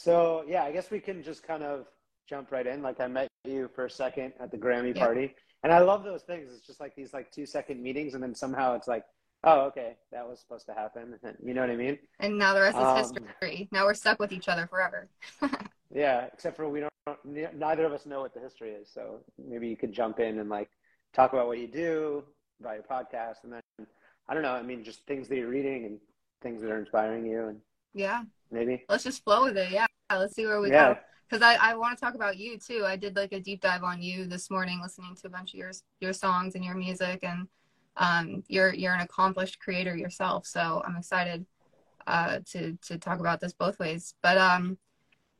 So yeah, I guess we can just kind of jump right in. Like I met you for a second at the Grammy Yeah. party, and I love those things. It's just like these like two second meetings, and then somehow it's like, oh, okay, that was supposed to happen. You know what I mean? And now the rest is Um, history. Now we're stuck with each other forever. Yeah, except for we don't. Neither of us know what the history is, so maybe you could jump in and like talk about what you do, about your podcast, and then I don't know. I mean, just things that you're reading and things that are inspiring you, and Yeah. maybe Let's just flow with it. Yeah. Let's see where we yeah. go. Because I, I want to talk about you too. I did like a deep dive on you this morning, listening to a bunch of your your songs and your music, and um, you're you're an accomplished creator yourself. So I'm excited uh, to to talk about this both ways. But um,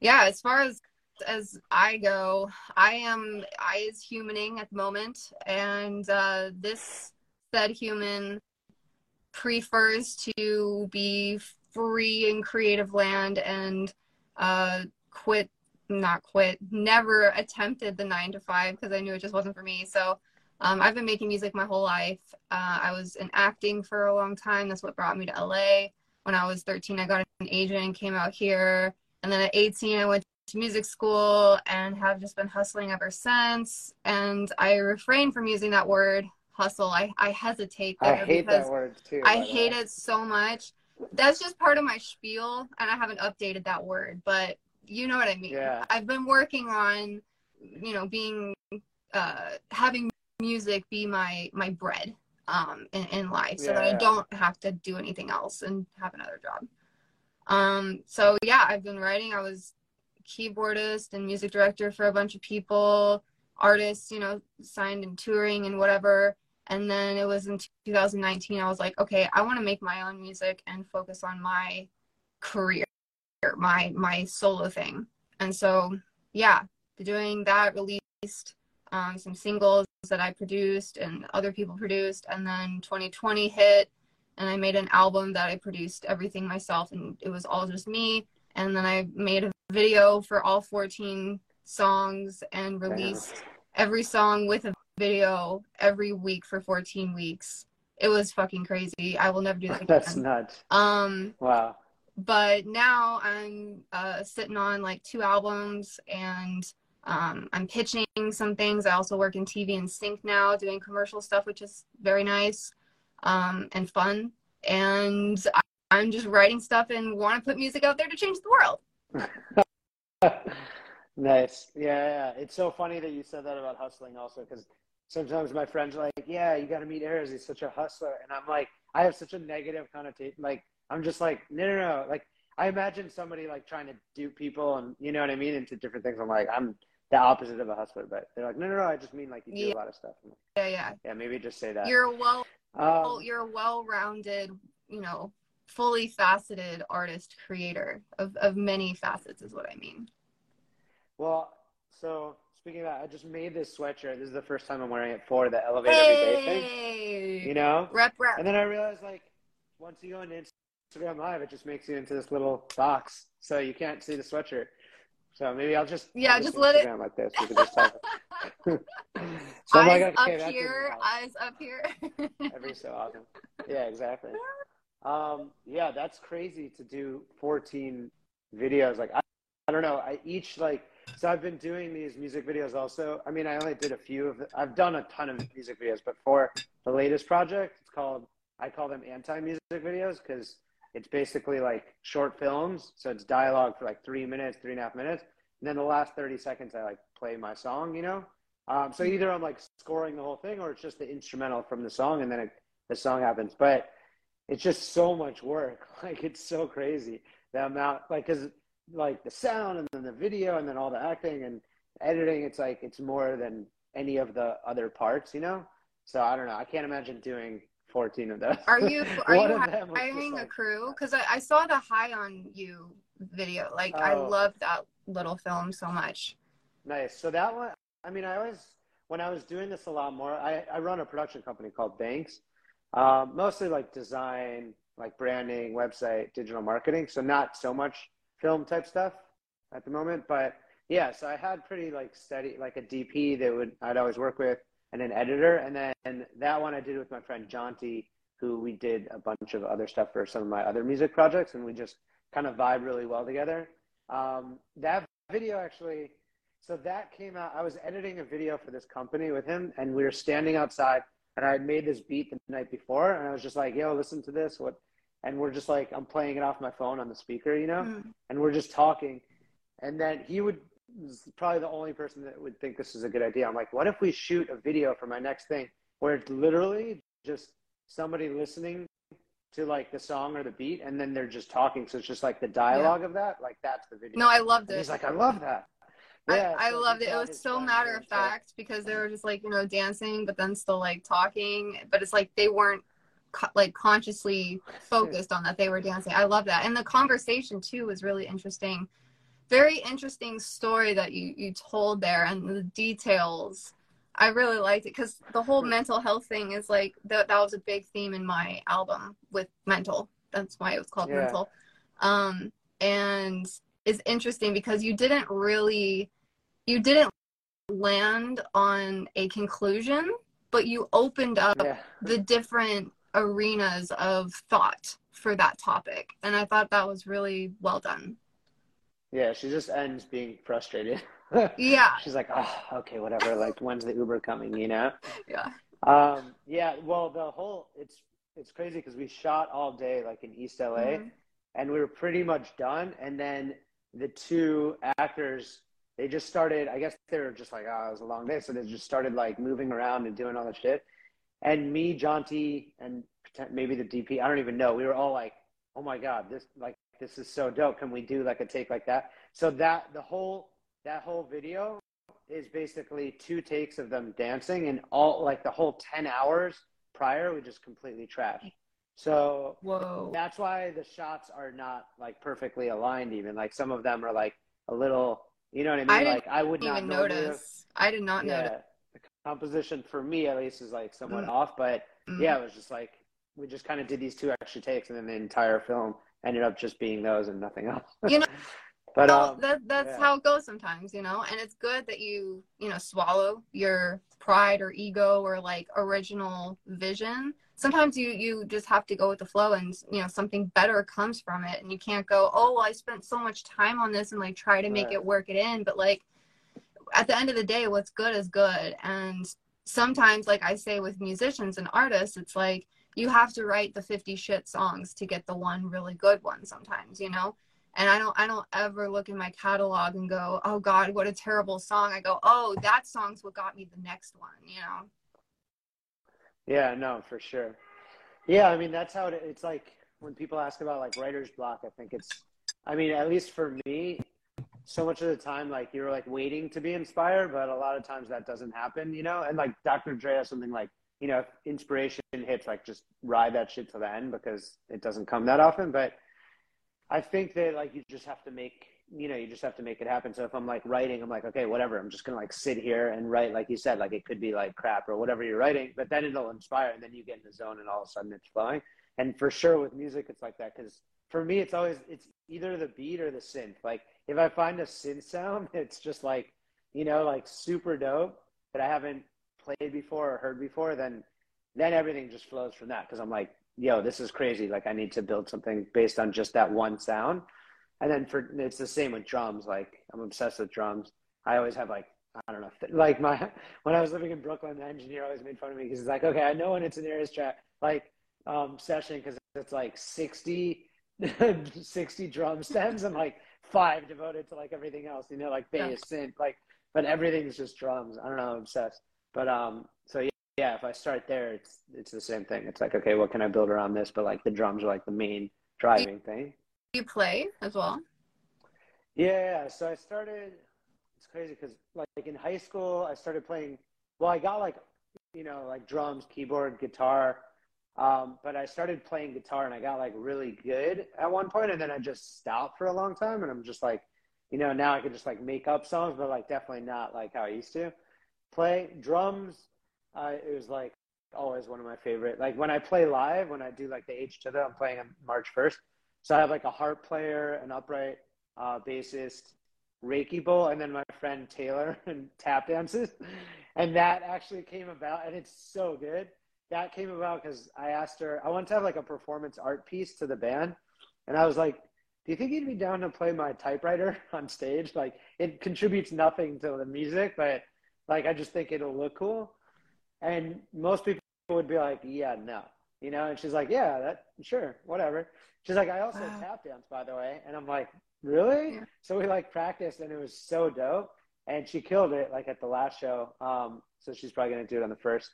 yeah, as far as as I go, I am I is humaning at the moment, and uh, this said human prefers to be free in creative land and uh, quit not quit never attempted the nine to five because i knew it just wasn't for me so um, i've been making music my whole life uh, i was in acting for a long time that's what brought me to la when i was 13 i got an agent and came out here and then at 18 i went to music school and have just been hustling ever since and i refrain from using that word hustle i, I hesitate I hate that word too. I hate way. it so much. That's just part of my spiel, and I haven't updated that word, but you know what I mean. Yeah. I've been working on, you know, being, uh, having music be my my bread, um, in, in life, so that I don't have to do anything else and have another job. Um, so yeah, I've been writing. I was keyboardist and music director for a bunch of people, artists, you know, signed and touring and whatever. And then it was in 2019, I was like, okay, I want to make my own music and focus on my career, my my solo thing. And so, yeah, doing that, released um, some singles that I produced and other people produced. And then 2020 hit, and I made an album that I produced everything myself, and it was all just me. And then I made a video for all 14 songs and released every song with a video every week for 14 weeks. It was fucking crazy. I will never do that again. That's nuts. Um, Wow. but now I'm uh, sitting on like two albums and um, I'm pitching some things. I also work in TV and sync now, doing commercial stuff, which is very nice um, and fun. And I- I'm just writing stuff and want to put music out there to change the world. nice. Yeah, yeah. It's so funny that you said that about hustling also because sometimes my friends are like, yeah, you got to meet Erez. He's such a hustler. And I'm like, I have such a negative connotation. Like, I'm just like, no, no, no. Like, I imagine somebody like trying to dupe people and, you know what I mean, into different things. I'm like, I'm the opposite of a hustler. But they're like, no, no, no. I just mean like you do Yeah. a lot of stuff. Like, Yeah, yeah. yeah, maybe just say that. You're well, um, you're a well-rounded, you know, fully faceted artist creator of, of many facets is what I mean. well, so speaking of that, I just made this sweatshirt. This is the first time I'm wearing it for the Elevate Everyday thing. You know? rep rep. And then I realized, like, once you go into Instagram Live, it just makes you into this little box, so you can't see the sweatshirt. So maybe I'll just Yeah, I'll just let it- Instagram like this. We can just talk. so eyes like, okay, up here, eyes up here. every so often. Yeah, exactly. Um, yeah, that's crazy to do 14 videos. Like, I, I don't know. I each like so I've been doing these music videos also. I mean, I only did a few of. The, I've done a ton of music videos, but for the latest project, it's called. I call them anti-music videos because it's basically like short films. So it's dialogue for like three minutes, three and a half minutes, and then the last 30 seconds, I like play my song. You know. Um, so either I'm like scoring the whole thing, or it's just the instrumental from the song, and then it, the song happens. But it's just so much work. Like it's so crazy the amount. Like because like the sound and then the video and then all the acting and editing. It's like it's more than any of the other parts. You know. So I don't know. I can't imagine doing 14 of those. Are you are you of them was just hiring a crew? Because I, I saw the High on You video. Like I Oh. love that little film so much. Nice. So that one, I mean, I always, when I was doing this a lot more, I, I run a production company called Banks, um, mostly like design, like branding, website, digital marketing. So not so much film type stuff at the moment, but yeah. So I had pretty like steady, like a DP that would I'd always work with, and an editor, and then that one I did with my friend Jonty, who we did a bunch of other stuff for some of my other music projects, and we just kind of vibe really well together. Um, that video actually, so that came out. I was editing a video for this company with him, and we were standing outside, and I had made this beat the night before, and I was just like, "Yo, listen to this." What? And we're just like, I'm playing it off my phone on the speaker, you know, Mm. and we're just talking, and then he would was probably the only person that would think this is a good idea. I'm like, what if we shoot a video for my next thing where it's literally just somebody listening to like the song or the beat, and then they're just talking. So it's just like the dialogue of that. Like that's the video. No, I loved And it. he's like, I love that. I, Yeah, I so loved it. It was so matter of fact because they were just like, you know, dancing, but then still like talking. But it's like they weren't co- like consciously focused on that they were dancing. I love that. And the conversation too was really interesting. Very interesting story that you, you told there and the details. I really liked it because the whole mental health thing is like that, that was a big theme in my album with mental. That's why it was called Yeah. mental. Um, and is interesting because you didn't really you didn't land on a conclusion, but you opened up Yeah. the different arenas of thought for that topic. And I thought that was really well done. Yeah, she just ends being frustrated. Yeah. She's like, oh, okay, whatever. Like, when's the Uber coming? You know? Yeah. Um, yeah. Well, the whole it's it's crazy because we shot all day, like in East LA, Mhm. and we were pretty much done. And then the two actors, they just started. I guess they were just like, oh, it was a long day, so they just started like moving around and doing all the shit. And me, Jonty, and maybe the DP, I don't even know. We were all like, oh my god, this like this is so dope. Can we do like a take like that? So that the whole that whole video is basically two takes of them dancing and all like the whole 10 hours prior we just completely trashed so Whoa. that's why the shots are not like perfectly aligned even like some of them are like a little you know what i mean I like i would not even normally have- notice. I did not yeah, notice. The composition for me at least is like somewhat Mm. off but Mm. yeah it was just like we just kind of did these two extra takes and then the entire film ended up just being those and nothing else You know, but Well, um that that's yeah. how it goes sometimes, you know. And it's good that you, you know, swallow your pride or ego or like original vision. Sometimes you you just have to go with the flow, and you know something better comes from it. And you can't go, oh, I spent so much time on this, and like try to make Right. it work it in. But like at the end of the day, what's good is good. And sometimes, like I say with musicians and artists, it's like you have to write the 50 shit songs to get the one really good one sometimes, you know? and I don't I don't ever look in my catalog and go, "Oh god, what a terrible song." I go, "Oh, that song's what got me the next one," you know. Yeah, no, for sure. Yeah, I mean that's how it, it's like when people ask about like writer's block. I think it's, I mean, at least for me, so much of the time, like you're like waiting to be inspired, but a lot of times that doesn't happen, you know. And like Dr. Dre has something like, you know, inspiration hits, like just ride that shit to the end because it doesn't come that often. But I think that like you just have to make, you know, you just have to make it happen. So if I'm like writing, I'm like, okay, whatever. I'm just gonna like sit here and write, like you said, like it could be like crap or whatever you're writing, but then it'll inspire, and then you get in the zone, and all of a sudden it's flowing. And for sure with music, it's like that because for me, it's always it's either the beat or the synth. Like if I find a synth sound, it's just like, you know, like super dope that I haven't played before or heard before, then then everything just flows from that because I'm like, yo, this is crazy. Like I need to build something based on just that one sound. And then for it's the same with drums. Like I'm obsessed with drums. I always have like I don't know, like my when I was living in Brooklyn, the engineer always made fun of me because he's like, okay, I know when it's an Erez track like um, session because it's like 60, 60 drum stems I'm like five devoted to like everything else, you know, like bass, synth, like, but everything's just drums. I don't know, I'm obsessed. But um, so yeah, yeah, if I start there, it's it's the same thing. It's like, okay, what can I build around this? But like the drums are like the main driving thing. You play as well? Yeah, so I started. It's crazy because like in high school, I started playing. Well, I got like you know like drums, keyboard, guitar, um, but I started playing guitar and I got like really good at one point, and then I just stopped for a long time, and I'm just like, you know, now I can just like make up songs, but like definitely not like how I used to play drums. Uh, it was like always one of my favorite. Like when I play live, when I do like the H to the, I'm playing on March 1st. So I have like a harp player, an upright uh, bassist, Reiki bowl, and then my friend Taylor and tap dances. And that actually came about, and it's so good. That came about because I asked her, I wanted to have like a performance art piece to the band. And I was like, do you think you'd be down to play my typewriter on stage? Like, it contributes nothing to the music, but like, I just think it'll look cool. And most people would be like, yeah, no, you know. And she's like, yeah, that sure, whatever. She's like, I also wow. tap dance, by the way. And I'm like, really? Yeah. So we like practiced, and it was so dope. And she killed it, like at the last show. Um, so she's probably gonna do it on the first.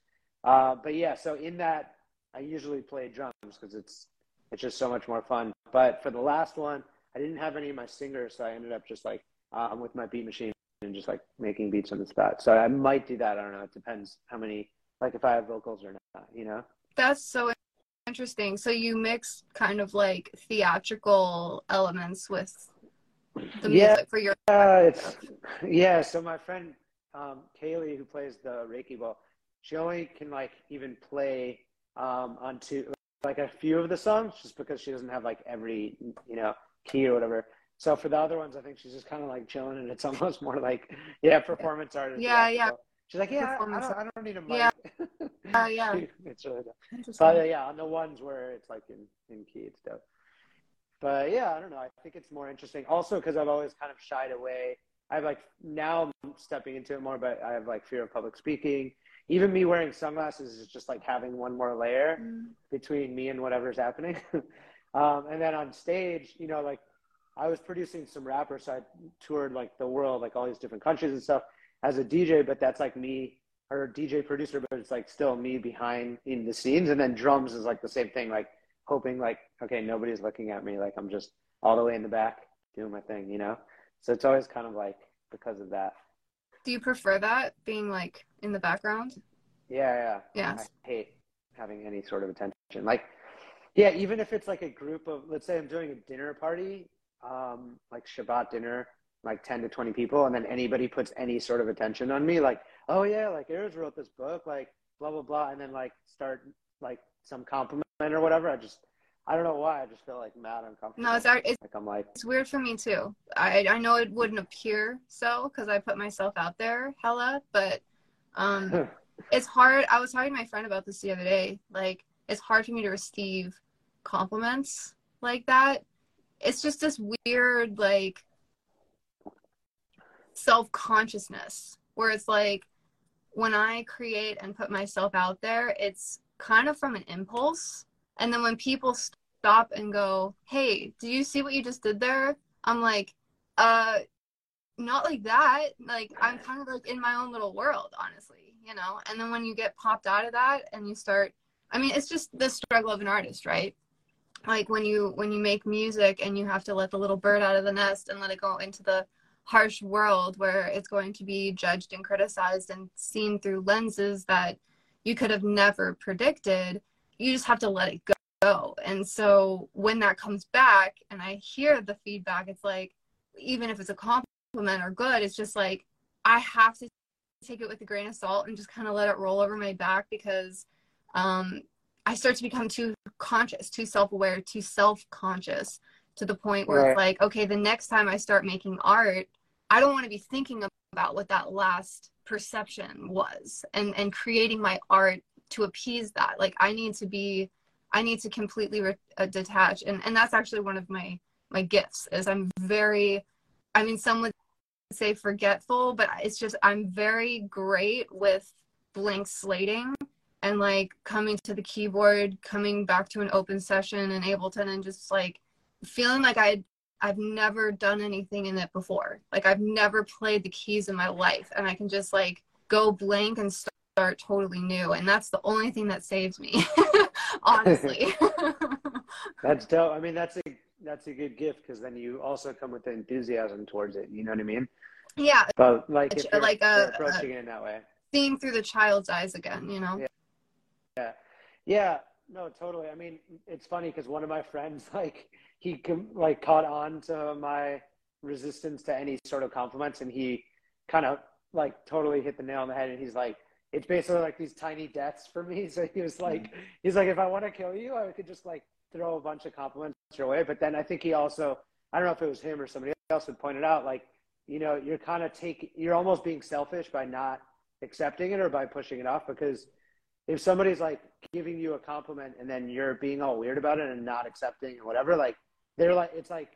Uh, but yeah, so in that, I usually play drums because it's it's just so much more fun. But for the last one, I didn't have any of my singers, so I ended up just like um, with my beat machine and just like making beats on the spot. So I might do that. I don't know. It depends how many, like if I have vocals or not, you know? That's so interesting. So you mix kind of like theatrical elements with the music for your. Yeah, it's yeah. So my friend um, Kaylee, who plays the Reiki bowl, she only can like even play um, on two like a few of the songs just because she doesn't have like every you know key or whatever. So for the other ones, I think she's just kind of like chilling, and it's almost more like yeah, performance artist. Yeah, yeah. She's like, yeah, I, don't, I don't need a mic. Yeah, uh, yeah. it's really dope. But uh, yeah, on the ones where it's like in in key, it's dope. But yeah, I don't know. I think it's more interesting. Also, because I've always kind of shied away. I have like now I'm stepping into it more, but I have like fear of public speaking even me wearing sunglasses is just like having one more layer mm. between me and whatever's happening. um, and then on stage, you know, like I was producing some rappers, so I toured like the world, like all these different countries and stuff as a DJ, but that's like me or DJ producer, but it's like still me behind in the scenes. And then drums is like the same thing, like hoping like, okay, nobody's looking at me. Like I'm just all the way in the back doing my thing, you know? So it's always kind of like because of that. Do you prefer that being like in the background? Yeah, yeah. Yeah. I hate having any sort of attention. Like, yeah, even if it's like a group of, let's say I'm doing a dinner party, um, like Shabbat dinner, like 10 to 20 people, and then anybody puts any sort of attention on me, like, oh yeah, like Erez wrote this book, like blah, blah, blah, and then like start like some compliment or whatever. I just, I don't know why. I just feel like mad uncomfortable. No, it's, it's like I'm like it's weird for me too. I I know it wouldn't appear so because I put myself out there hella, but um, it's hard. I was talking to my friend about this the other day. Like it's hard for me to receive compliments like that. It's just this weird like self consciousness where it's like when I create and put myself out there, it's kind of from an impulse and then when people stop and go, "Hey, do you see what you just did there?" I'm like, "Uh, not like that. Like I'm kind of like in my own little world, honestly, you know." And then when you get popped out of that and you start I mean, it's just the struggle of an artist, right? Like when you when you make music and you have to let the little bird out of the nest and let it go into the harsh world where it's going to be judged and criticized and seen through lenses that you could have never predicted you just have to let it go. And so when that comes back and I hear the feedback, it's like, even if it's a compliment or good, it's just like, I have to take it with a grain of salt and just kind of let it roll over my back because um, I start to become too conscious, too self aware, too self conscious to the point where right. it's like, okay, the next time I start making art, I don't want to be thinking about what that last perception was and and creating my art to appease that. Like i need to be i need to completely re- uh, detach. And and that's actually one of my my gifts is i'm very i mean some would say forgetful but it's just i'm very great with blank slating and like coming to the keyboard coming back to an open session in ableton and just like feeling like i I've never done anything in it before. Like I've never played the keys in my life. And I can just like go blank and start start totally new and that's the only thing that saves me honestly. That's dope. I mean that's a that's a good gift because then you also come with the enthusiasm towards it you know what i mean? Yeah. But like if you're, like uh, a, uh, approaching a, it in that way. seeing through the child's eyes again you know? Yeah. Yeah, yeah. no totally. I mean it's funny because one of my friends like he like caught on to my resistance to any sort of compliments and he kind of like totally hit the nail on the head and he's like it's basically like these tiny deaths for me. So he was like, mm-hmm. he's like, if I want to kill you, I could just like throw a bunch of compliments your way. But then I think he also, I don't know if it was him or somebody else had pointed out, like, you know, you're kind of taking, you're almost being selfish by not accepting it or by pushing it off because if somebody's like giving you a compliment and then you're being all weird about it and not accepting or whatever, like they're like, it's like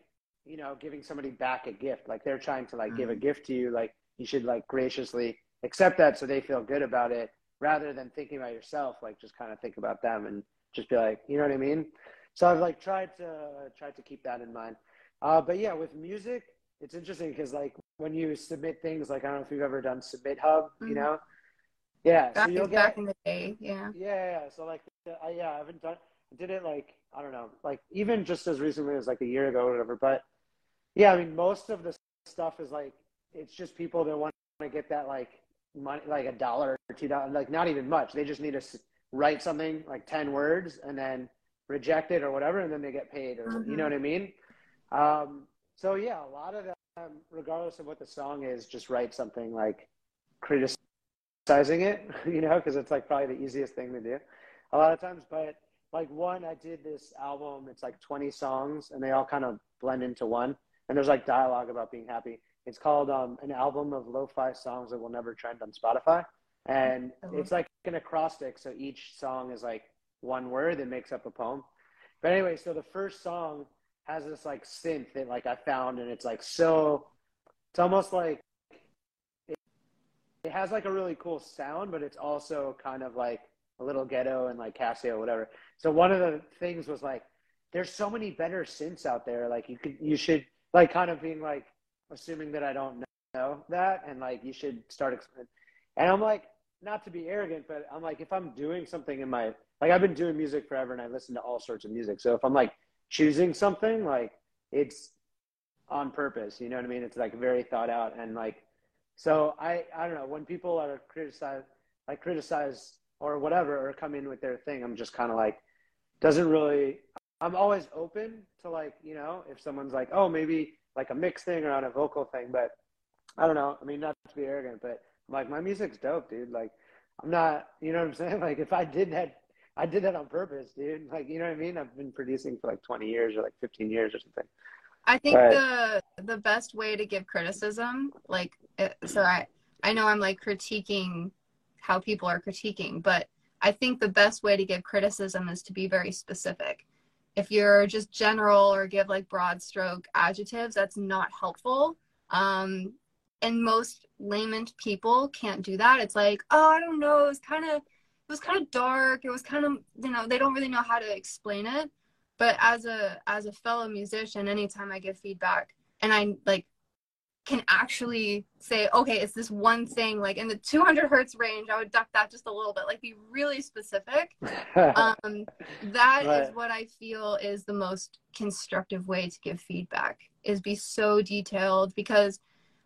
you know, giving somebody back a gift. Like they're trying to like mm-hmm. give a mm. gift to you. Like you should like graciously accept that so they feel good about it rather than thinking about yourself. Like just kind of think about them and just be like, you know what I mean? So I've like tried to tried to keep that in mind. Uh, but yeah, with music, it's interesting because like when you submit things, like I don't know if you've ever done SubmitHub, mm-hmm. you know? Yeah. Back, so you'll back get, in the day, yeah. Yeah, yeah. So like, I, yeah, I haven't done. I did it like I don't know, like even just as recently as like a year ago or whatever. But yeah, I mean, most of the stuff is like it's just people that want to get that like money, like a dollar or two dollars, like not even much. They just need to write something like ten words and then reject it or whatever, and then they get paid, or mm-hmm. you know mm-hmm. what I mean. Um, so yeah, a lot of them, regardless of what the song is, just write something like criticizing it, you know, because it's like probably the easiest thing to do a lot of times. But like one, I did this album. It's like 20 songs, and they all kind of blend into one. And there's like dialogue about being happy. It's called um, an album of lo-fi songs that will never trend on Spotify, and it's like an acrostic. So each song is like one word that makes up a poem. But anyway, so the first song has this like synth that like I found, and it's like so. It's almost like it, it has like a really cool sound, but it's also kind of like a little ghetto and like Casio, whatever. So one of the things was like, there's so many better synths out there. Like you could, you should like kind of being like assuming that I don't know that, and like you should start. Explaining. And I'm like, not to be arrogant, but I'm like, if I'm doing something in my like, I've been doing music forever, and I listen to all sorts of music. So if I'm like choosing something, like it's on purpose. You know what I mean? It's like very thought out, and like, so I I don't know when people are criticize like criticize or whatever or come in with their thing. I'm just kind of like doesn't really. I'm always open to like you know if someone's like oh maybe like a mix thing or on a vocal thing, but I don't know. I mean, not to be arrogant, but I'm like, my music's dope, dude. Like, I'm not, you know what I'm saying? Like, if I did that, I did that on purpose, dude. Like, you know what I mean? I've been producing for like 20 years or like 15 years or something. I think but, the the best way to give criticism, like, it, so I I know I'm like critiquing how people are critiquing, but I think the best way to give criticism is to be very specific if you're just general or give like broad stroke adjectives, that's not helpful. Um, and most layman people can't do that. It's like, oh, I don't know, it was kind of, it was kind of dark. It was kind of, you know, they don't really know how to explain it. But as a as a fellow musician, anytime I give feedback and I like can actually say, okay, it's this one thing, like in the 200 hertz range, I would duck that just a little bit, like be really specific. um, that right. is what I feel is the most constructive way to give feedback is be so detailed because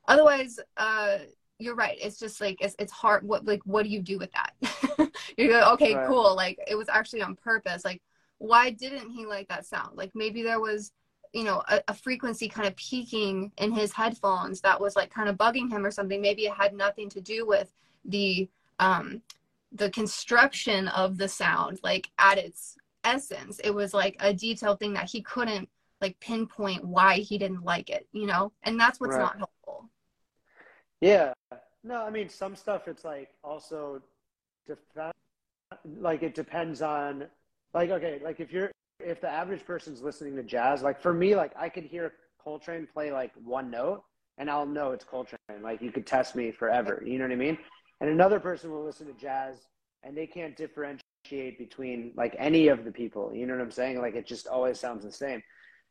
otherwise, uh, you're right. It's just like, it's, it's hard. What, like, what do you do with that? you go, okay, right. cool. Like it was actually on purpose. Like, why didn't he like that sound? Like maybe there was, you know a, a, frequency kind of peaking in his headphones that was like kind of bugging him or something maybe it had nothing to do with the um the construction of the sound like at its essence. It was like a detailed thing that he couldn't like pinpoint why he didn't like it you know? And that's what's right. not helpful. Yeah. No i mean some stuff it's like also def- like it depends on like okay like if you're if the average person's listening to jazz, like for me, like I could hear Coltrane play like one note and I'll know it's Coltrane. Like you could test me forever. You know what I mean? And another person will listen to jazz and they can't differentiate between like any of the people. You know what I'm saying? Like it just always sounds the same.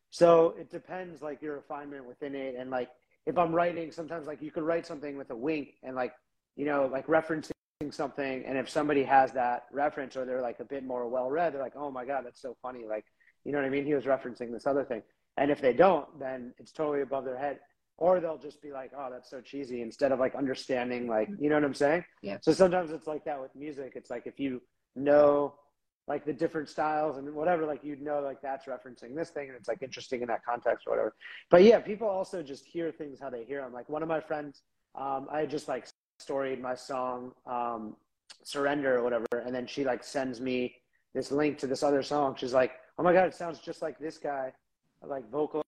So it depends like your refinement within it. And like if I'm writing, sometimes like you could write something with a wink and like, you know, like referencing something and if somebody has that reference or they're like a bit more well read they're like oh my god that's so funny like you know what i mean? He was referencing this other thing. And if they don't then it's totally above their head. Or they'll just be like oh that's so cheesy instead of like understanding like you know what i'm saying? Yeah. So sometimes it's like that with music. It's like if you know like the different styles and whatever like you'd know like that's referencing this thing and it's like interesting in that context or whatever. But yeah people also just hear things how they hear them like one of my friends um, i just like storied my song um, surrender or whatever and then she like sends me this link to this other song. She's like oh my god it sounds just like this guy like vocal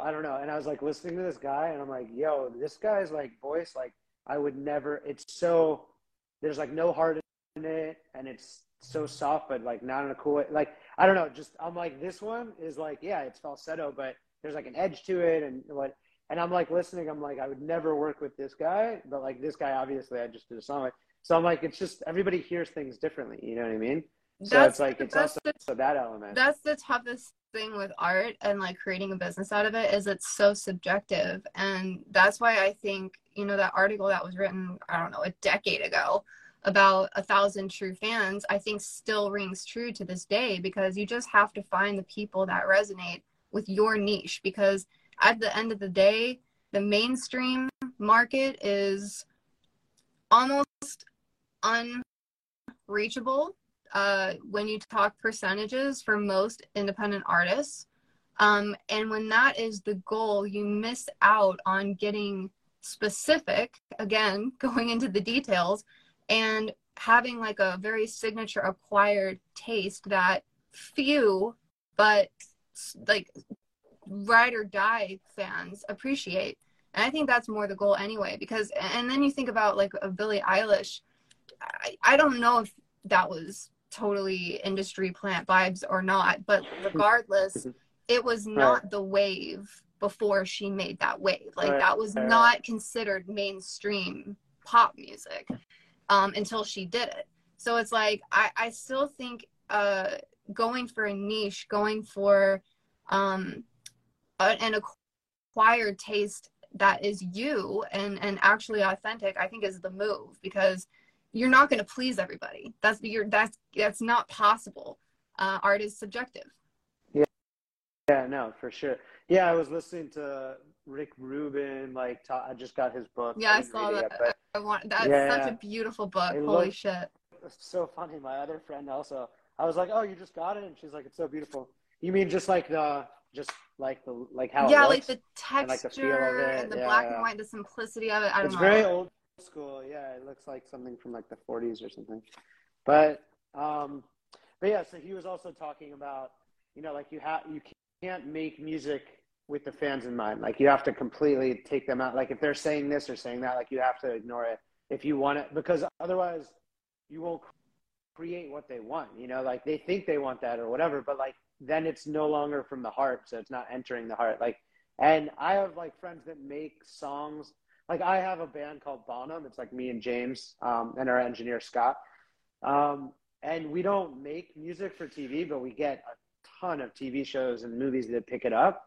i don't know. And i was like listening to this guy and i'm like yo this guy's like voice like i would never it's so there's like no heart in it and it's so soft but like not in a cool way. Like i don't know just i'm like this one is like yeah it's falsetto but there's like an edge to it and what and I'm like listening, I'm like, I would never work with this guy, but like this guy obviously I just did a song with. So I'm like, it's just everybody hears things differently, you know what I mean? So That's it's like it's also the, that element. that's the toughest thing with art and like creating a business out of it is it's so subjective and that's why i think you know that article that was written i don't know a decade ago about a thousand true fans i think still rings true to this day because you just have to find the people that resonate with your niche because at the end of the day the mainstream market is almost unreachable uh, when you talk percentages for most independent artists. Um, and when that is the goal, you miss out on getting specific, again, going into the details and having like a very signature acquired taste that few, but like ride or die fans appreciate. And I think that's more the goal anyway, because, and then you think about like a Billie Eilish. I, I don't know if that was totally industry plant vibes or not, but regardless, it was not the wave before she made that wave. Like Right. that was Right. not considered mainstream pop music um, until she did it. So it's like I, I still think uh, going for a niche, going for um, an acquired taste that is you and and actually authentic, I think is the move because you're not going to please everybody. That's you're that's that's not possible. Uh, art is subjective. Yeah, Yeah, no, for sure. Yeah, I was listening to Rick Rubin. Like, ta- I just got his book. Yeah, I saw it that. but I want that's Yeah, such yeah. a beautiful book. It Holy shit. it's so funny. My other friend also. I was like, "Oh, you just got it," and she's like, "It's so beautiful." You mean just like the, just like the, like how yeah, like the and, like, the feel texture of it. and the Yeah, black yeah. and white, the simplicity of it. I don't know. it's know. very old school. Yeah, it looks like something from like the 40s or something. But, um, but yeah. So he was also talking about, you know, like you have you can't make music with the fans in mind. Like you have to completely take them out. Like if they're saying this or saying that, like you have to ignore it if you want it, because otherwise you won't create what they want. You know, like they think they want that or whatever, but like then it's no longer from the heart, so it's not entering the heart. Like, and I have like friends that make songs. Like I have a band called Bonham. It's like me and James um, and our engineer Scott. Um, and we don't make music for TV, but we get a ton of TV shows and movies that pick it up.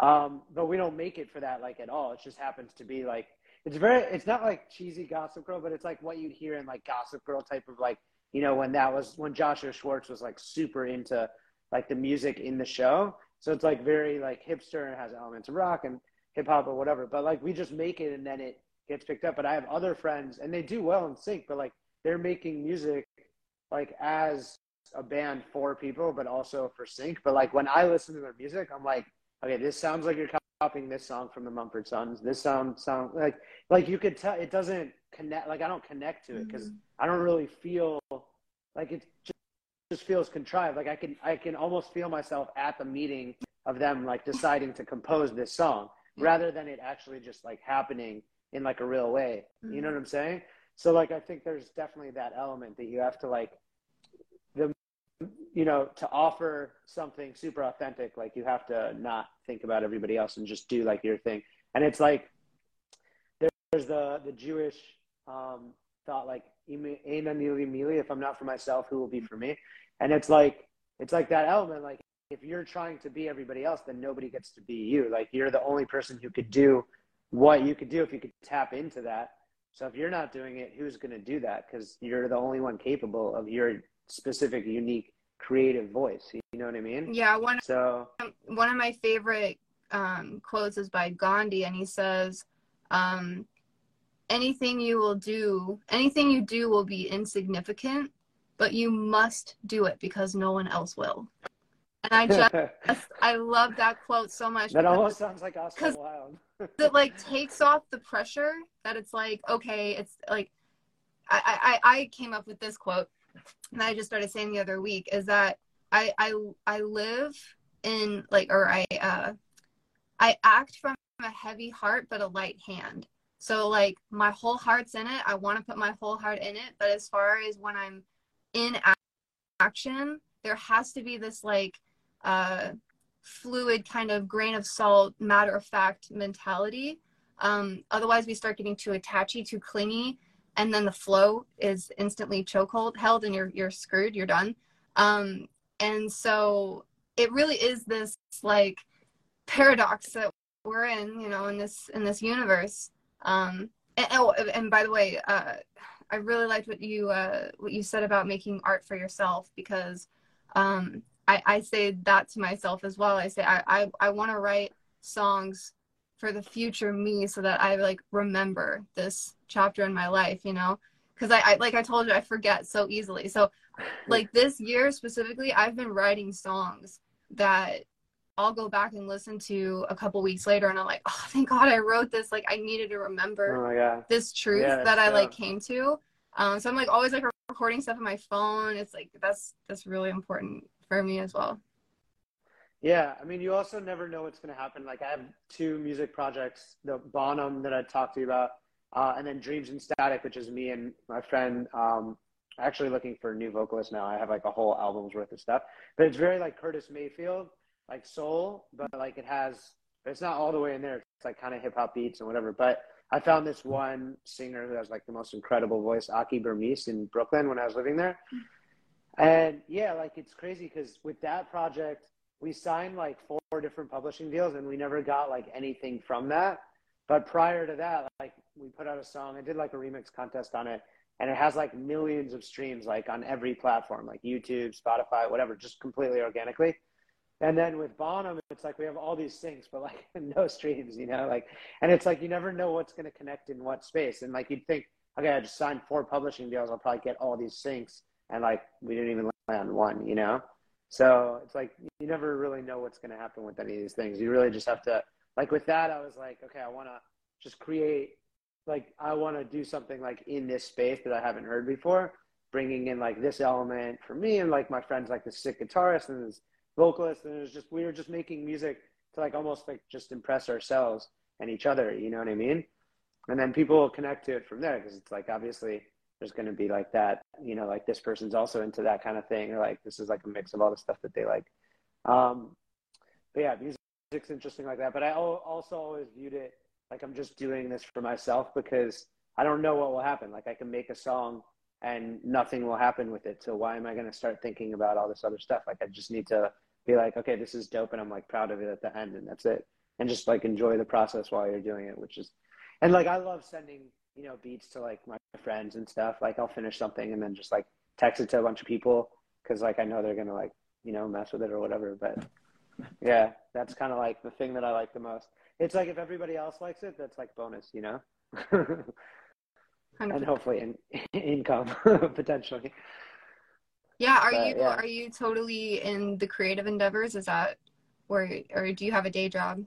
Um, but we don't make it for that like at all. It just happens to be like it's very. It's not like cheesy Gossip Girl, but it's like what you'd hear in like Gossip Girl type of like you know when that was when Joshua Schwartz was like super into like the music in the show. So it's like very like hipster and has elements of rock and hip hop or whatever. But like we just make it and then it gets picked up. But I have other friends and they do well in sync, but like they're making music like as a band for people, but also for sync. But like when I listen to their music, I'm like, okay, this sounds like you're copying this song from the Mumford Sons. This sound sound like like you could tell it doesn't connect. Like I don't connect to it mm-hmm. because I don't really feel like it just, feels contrived. Like I can I can almost feel myself at the meeting of them like deciding to compose this song rather than it actually just like happening in like a real way. You know what I'm saying? So like I think there's definitely that element that you have to like the you know to offer something super authentic like you have to not think about everybody else and just do like your thing. And it's like there's the the Jewish um, thought like "Ein ani li mi li," if I'm not for myself, who will be for me? And it's like it's like that element. Like if you're trying to be everybody else, then nobody gets to be you. Like you're the only person who could do what you could do if you could tap into that. So if you're not doing it, who's going to do that? Because you're the only one capable of your specific, unique, creative voice. You know what I mean? Yeah, one So one of my favorite um, quotes is by Gandhi, and he says, um, "Anything you will do, anything you do will be insignificant, but you must do it because no one else will." And I just, I love that quote so much. because almost sounds like Oscar Wilde. it like takes off the pressure that it's like okay it's like I, I i came up with this quote that i just started saying the other week is that i i i live in like or i uh i act from a heavy heart but a light hand so like my whole heart's in it i want to put my whole heart in it but as far as when i'm in action there has to be this like uh fluid kind of grain of salt, matter of fact mentality. Um, otherwise, we start getting too attachy, too clingy, and then the flow is instantly chokehold held, and you're you're screwed. You're done. Um, and so it really is this like paradox that we're in, you know, in this in this universe. Um, and, oh, and by the way, uh, I really liked what you uh, what you said about making art for yourself because um, I, I say that to myself as well. I say I I, I want to write songs for the future me so that I like remember this chapter in my life, you know, because I, I like I told you I forget so easily. So like this year specifically, I've been writing songs that I'll go back and listen to a couple weeks later and I'm like, oh thank God I wrote this. Like I needed to remember oh this truth yeah, that I like came to. Um so I'm like always like recording stuff on my phone. It's like that's that's really important for me as well. Yeah, I mean, you also never know what's going to happen. Like, I have two music projects: the Bonham that I talked to you about, uh, and then Dreams and Static, which is me and my friend. Um, actually looking for a new vocalist now. I have like a whole album's worth of stuff, but it's very like Curtis Mayfield, like soul, but like it has. It's not all the way in there. It's like kind of hip hop beats and whatever. But I found this one singer who has like the most incredible voice, Aki Burmese in Brooklyn when I was living there. And yeah, like it's crazy because with that project, we signed like four different publishing deals and we never got like anything from that. But prior to that, like we put out a song, I did like a remix contest on it, and it has like millions of streams like on every platform, like YouTube, Spotify, whatever, just completely organically. And then with Bonham, it's like we have all these things, but like no streams, you know, like, and it's like you never know what's going to connect in what space. And like you'd think, okay, I just signed four publishing deals, I'll probably get all these syncs, and like we didn't even land one, you know. So it's like you never really know what's going to happen with any of these things. You really just have to, like with that, I was like, okay, I want to just create, like I want to do something like in this space that I haven't heard before, bringing in like this element for me and like my friends, like the sick guitarist and this vocalist, and it was just we were just making music to like almost like just impress ourselves and each other. You know what I mean? And then people will connect to it from there because it's like obviously there's going to be like that. You know, like this person's also into that kind of thing, or like this is like a mix of all the stuff that they like. Um, but yeah, music's interesting like that. But I also always viewed it like I'm just doing this for myself because I don't know what will happen. Like I can make a song and nothing will happen with it. So why am I going to start thinking about all this other stuff? Like I just need to be like, okay, this is dope, and I'm like proud of it at the end, and that's it. And just like enjoy the process while you're doing it, which is, and like I love sending you know beats to like my friends and stuff. Like I'll finish something and then just like text it to a bunch of people because like I know they're gonna like you know mess with it or whatever. But yeah, that's kind of like the thing that I like the most. It's like if everybody else likes it, that's like bonus, you know. and hopefully in, income potentially. Yeah, are but, you yeah. are you totally in the creative endeavors? Is that where, or do you have a day job?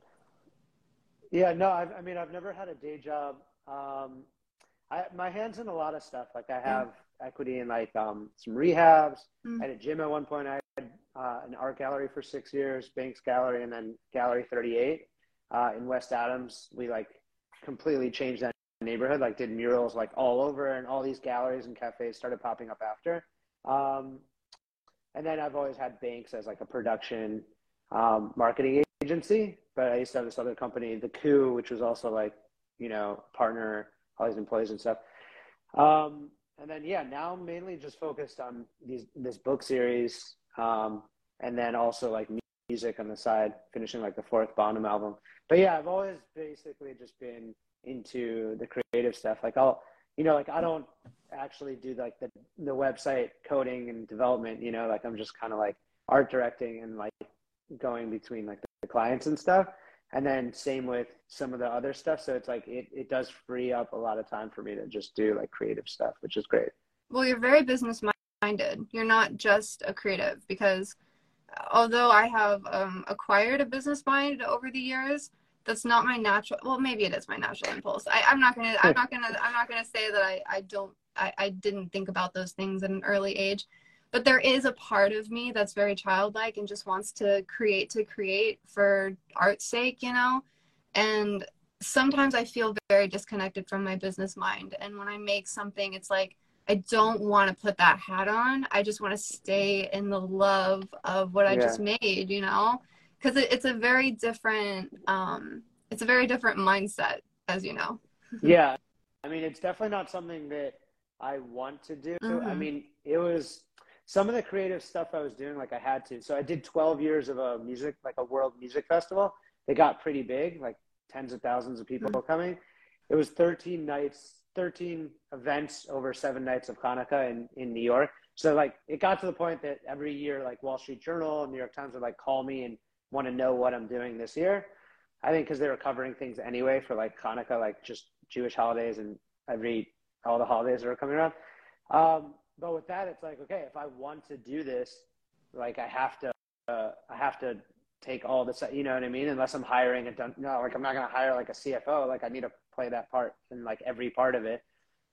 Yeah, no, I've, i mean, I've never had a day job. Um, I, my hands in a lot of stuff. Like I have mm. equity in like um, some rehabs. Mm. I had a gym at one point. I had uh, an art gallery for six years, Banks Gallery, and then Gallery 38 uh, in West Adams. We like completely changed that neighborhood. Like did murals like all over, and all these galleries and cafes started popping up after. Um, and then I've always had Banks as like a production um, marketing agency. But I used to have this other company, The Coup, which was also like you know partner all these employees and stuff. Um, and then yeah, now I'm mainly just focused on these this book series, um, and then also like music on the side, finishing like the fourth Bonham album. But yeah, I've always basically just been into the creative stuff. Like I'll, you know, like I don't actually do like the the website coding and development. You know, like I'm just kind of like art directing and like going between like the clients and stuff. And then same with some of the other stuff. So it's like it, it does free up a lot of time for me to just do like creative stuff which is great. Well you're very business minded. You're not just a creative because although i have um, acquired a business mind over the years that's not my natural well maybe it is my natural impulse. I, i'm not gonna i'm not gonna i'm not gonna say that i i don't I, I didn't think about those things at an early age. But there is a part of me that's very childlike and just wants to create to create for art's sake you know? And sometimes i feel very disconnected from my business mind. And when i make something it's like i don't want to put that hat on. I just want to stay in the love of what i yeah. just made you know? Because it, it's a very different um it's a very different mindset as you know. Yeah. I mean it's definitely not something that i want to do. Mhm. i mean it was some of the creative stuff i was doing like i had to so i did 12 years of a music like a world music festival. They got pretty big like tens of thousands of people coming. It was 13 nights 13 events over seven nights of hanukkah in, in new york. So like it got to the point that every year like wall street journal and new york times would like call me and want to know what i'm doing this year. I think because they were covering things anyway for like hanukkah like just jewish holidays and every all the holidays are coming around. Um, but with that it's like okay if i want to do this like i have to uh, i have to take all this you know what i mean? Unless i'm hiring a no like i'm not going to hire like a cfo like i need to play that part in like every part of it.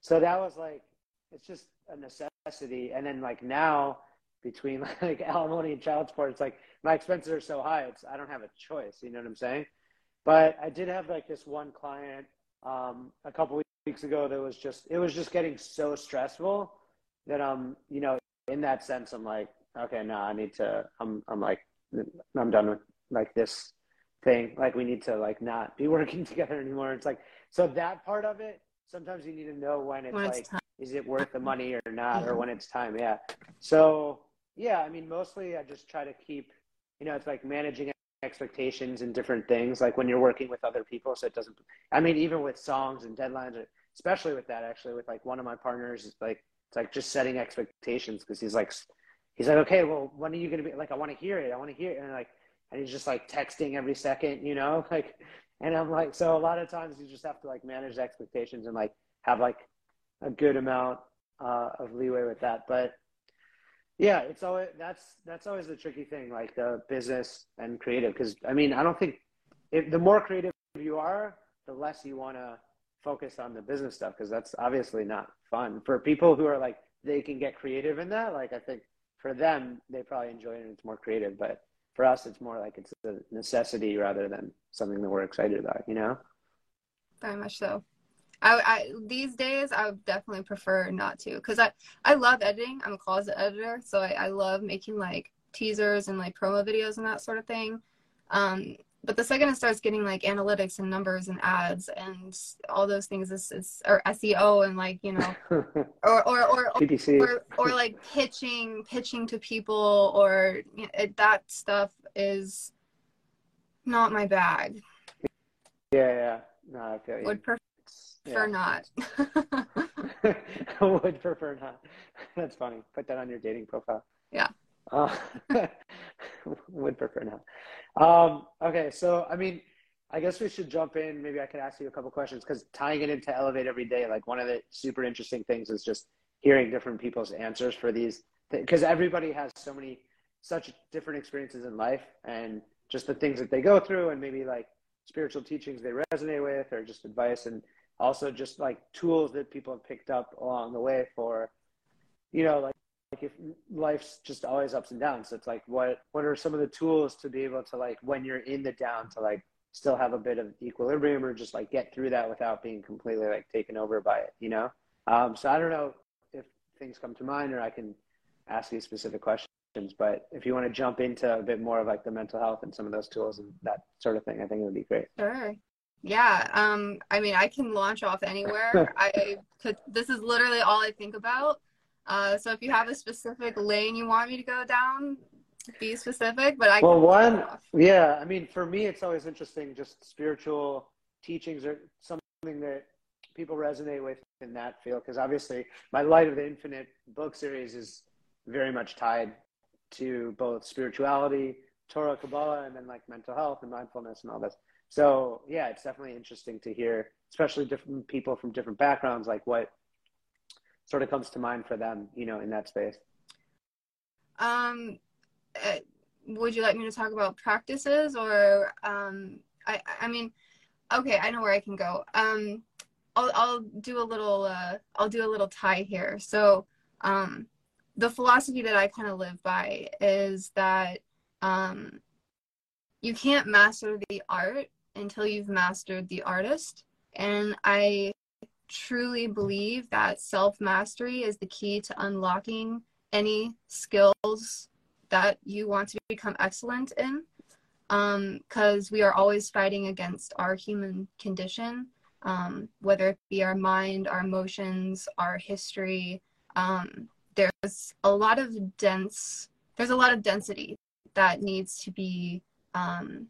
So that was like it's just a necessity. And then like now between like alimony and child support it's like my expenses are so high it's i don't have a choice you know what i'm saying? But i did have like this one client um, a couple weeks ago that was just it was just getting so stressful that um you know in that sense i'm like okay no i need to i'm i'm like i'm done with like this thing. Like we need to like not be working together anymore. It's like so that part of it sometimes you need to know when it's when like it's is it worth the money or not or when it's time. Yeah. So yeah i mean mostly i just try to keep you know it's like managing expectations and different things like when you're working with other people so it doesn't i mean even with songs and deadlines especially with that actually with like one of my partners it's like it's like just setting expectations because he's like he's like okay well when are you gonna be like i want to hear it i want to hear it and like and he's just like texting every second you know like and i'm like so a lot of times you just have to like manage expectations and like have like a good amount uh, of leeway with that but yeah it's always that's that's always the tricky thing like the business and creative because i mean i don't think if the more creative you are the less you want to focus on the business stuff because that's obviously not fun. For people who are like they can get creative in that like i think for them they probably enjoy it and it's more creative but for us it's more like it's a necessity rather than something that we're excited about you know? Very much so I, I these days I would definitely prefer not to because I I love editing. I'm a closet editor, so I, I love making like teasers and like promo videos and that sort of thing. Um, but the second it starts getting like analytics and numbers and ads and all those things, is is or SEO and like you know or or or ppc or, or like pitching pitching to people or you know, it, that stuff is not my bag. yeah yeah no i feel you Would prefer yeah. not. would prefer not that's funny put that on your dating profile Yeah. uh, would prefer not um, okay so i mean i guess we should jump in maybe i could ask you a couple questions because tying it into elevate every day like one of the super interesting things is just hearing different people's answers for these because everybody has so many such different experiences in life and just the things that they go through and maybe like spiritual teachings they resonate with or just advice and also just like tools that people have picked up along the way for you know like, like if life's just always ups and downs so it's like what what are some of the tools to be able to like when you're in the down to like still have a bit of equilibrium or just like get through that without being completely like taken over by it you know um, so i don't know if things come to mind or i can ask you specific questions but if you want to jump into a bit more of like the mental health and some of those tools and that sort of thing i think it would be great Sure. Yeah. Um, I mean, I can launch off anywhere. I could, this is literally all I think about. Uh, so if you have a specific lane you want me to go down, be specific, but I well can one off. yeah i mean for me it's always interesting just spiritual teachings are something that people resonate with in that field because obviously my light of the infinite book series is very much tied to both spirituality torah kabbalah and then like mental health and mindfulness and all this so yeah it's definitely interesting to hear especially different people from different backgrounds like what sort of comes to mind for them you know in that space Um, uh, would you like me to talk about practices or, um, I, I mean, okay, I know where I can go. Um, I'll, I'll do a little, uh, I'll do a little tie here. So, um, the philosophy that I kind of live by is that, um, you can't master the art until you've mastered the artist. And I truly believe that self mastery is the key to unlocking any skills that you want to become excellent in. because um, we are always fighting against our human condition, um, whether it be our mind, our emotions, our history. Um, there's a lot of dense, there's a lot of density that needs to be um,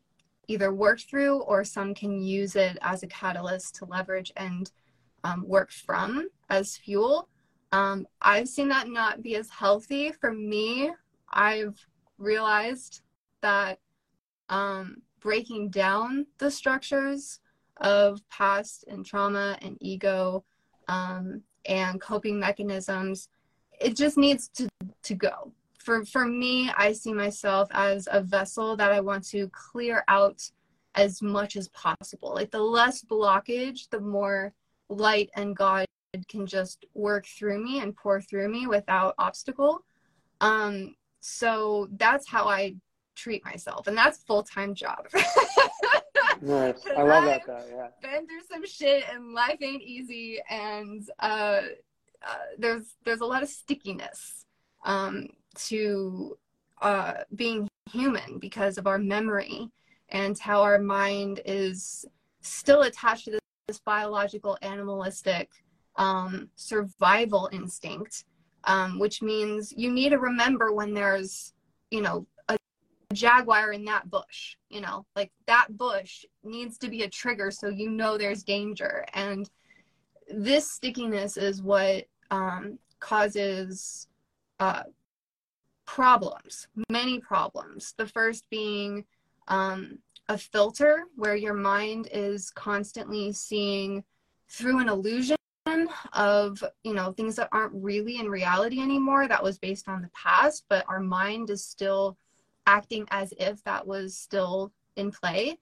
either work through or some can use it as a catalyst to leverage and um, work from as fuel. Um, I've seen that not be as healthy for me. I've realized that um, breaking down the structures of past and trauma and ego um, and coping mechanisms, it just needs to, to go. For, for me, I see myself as a vessel that I want to clear out as much as possible. Like the less blockage, the more light and God can just work through me and pour through me without obstacle. Um, so that's how I treat myself, and that's full time job. nice. I love that though. Yeah. Been through some shit, and life ain't easy, and uh, uh, there's there's a lot of stickiness um, to uh, being human because of our memory and how our mind is still attached to this, this biological animalistic um, survival instinct, um, which means you need to remember when there's, you know, a jaguar in that bush, you know, like that bush needs to be a trigger so you know there's danger. And this stickiness is what um, causes uh, problems, many problems. The first being um, a filter where your mind is constantly seeing through an illusion of you know things that aren't really in reality anymore that was based on the past but our mind is still acting as if that was still in play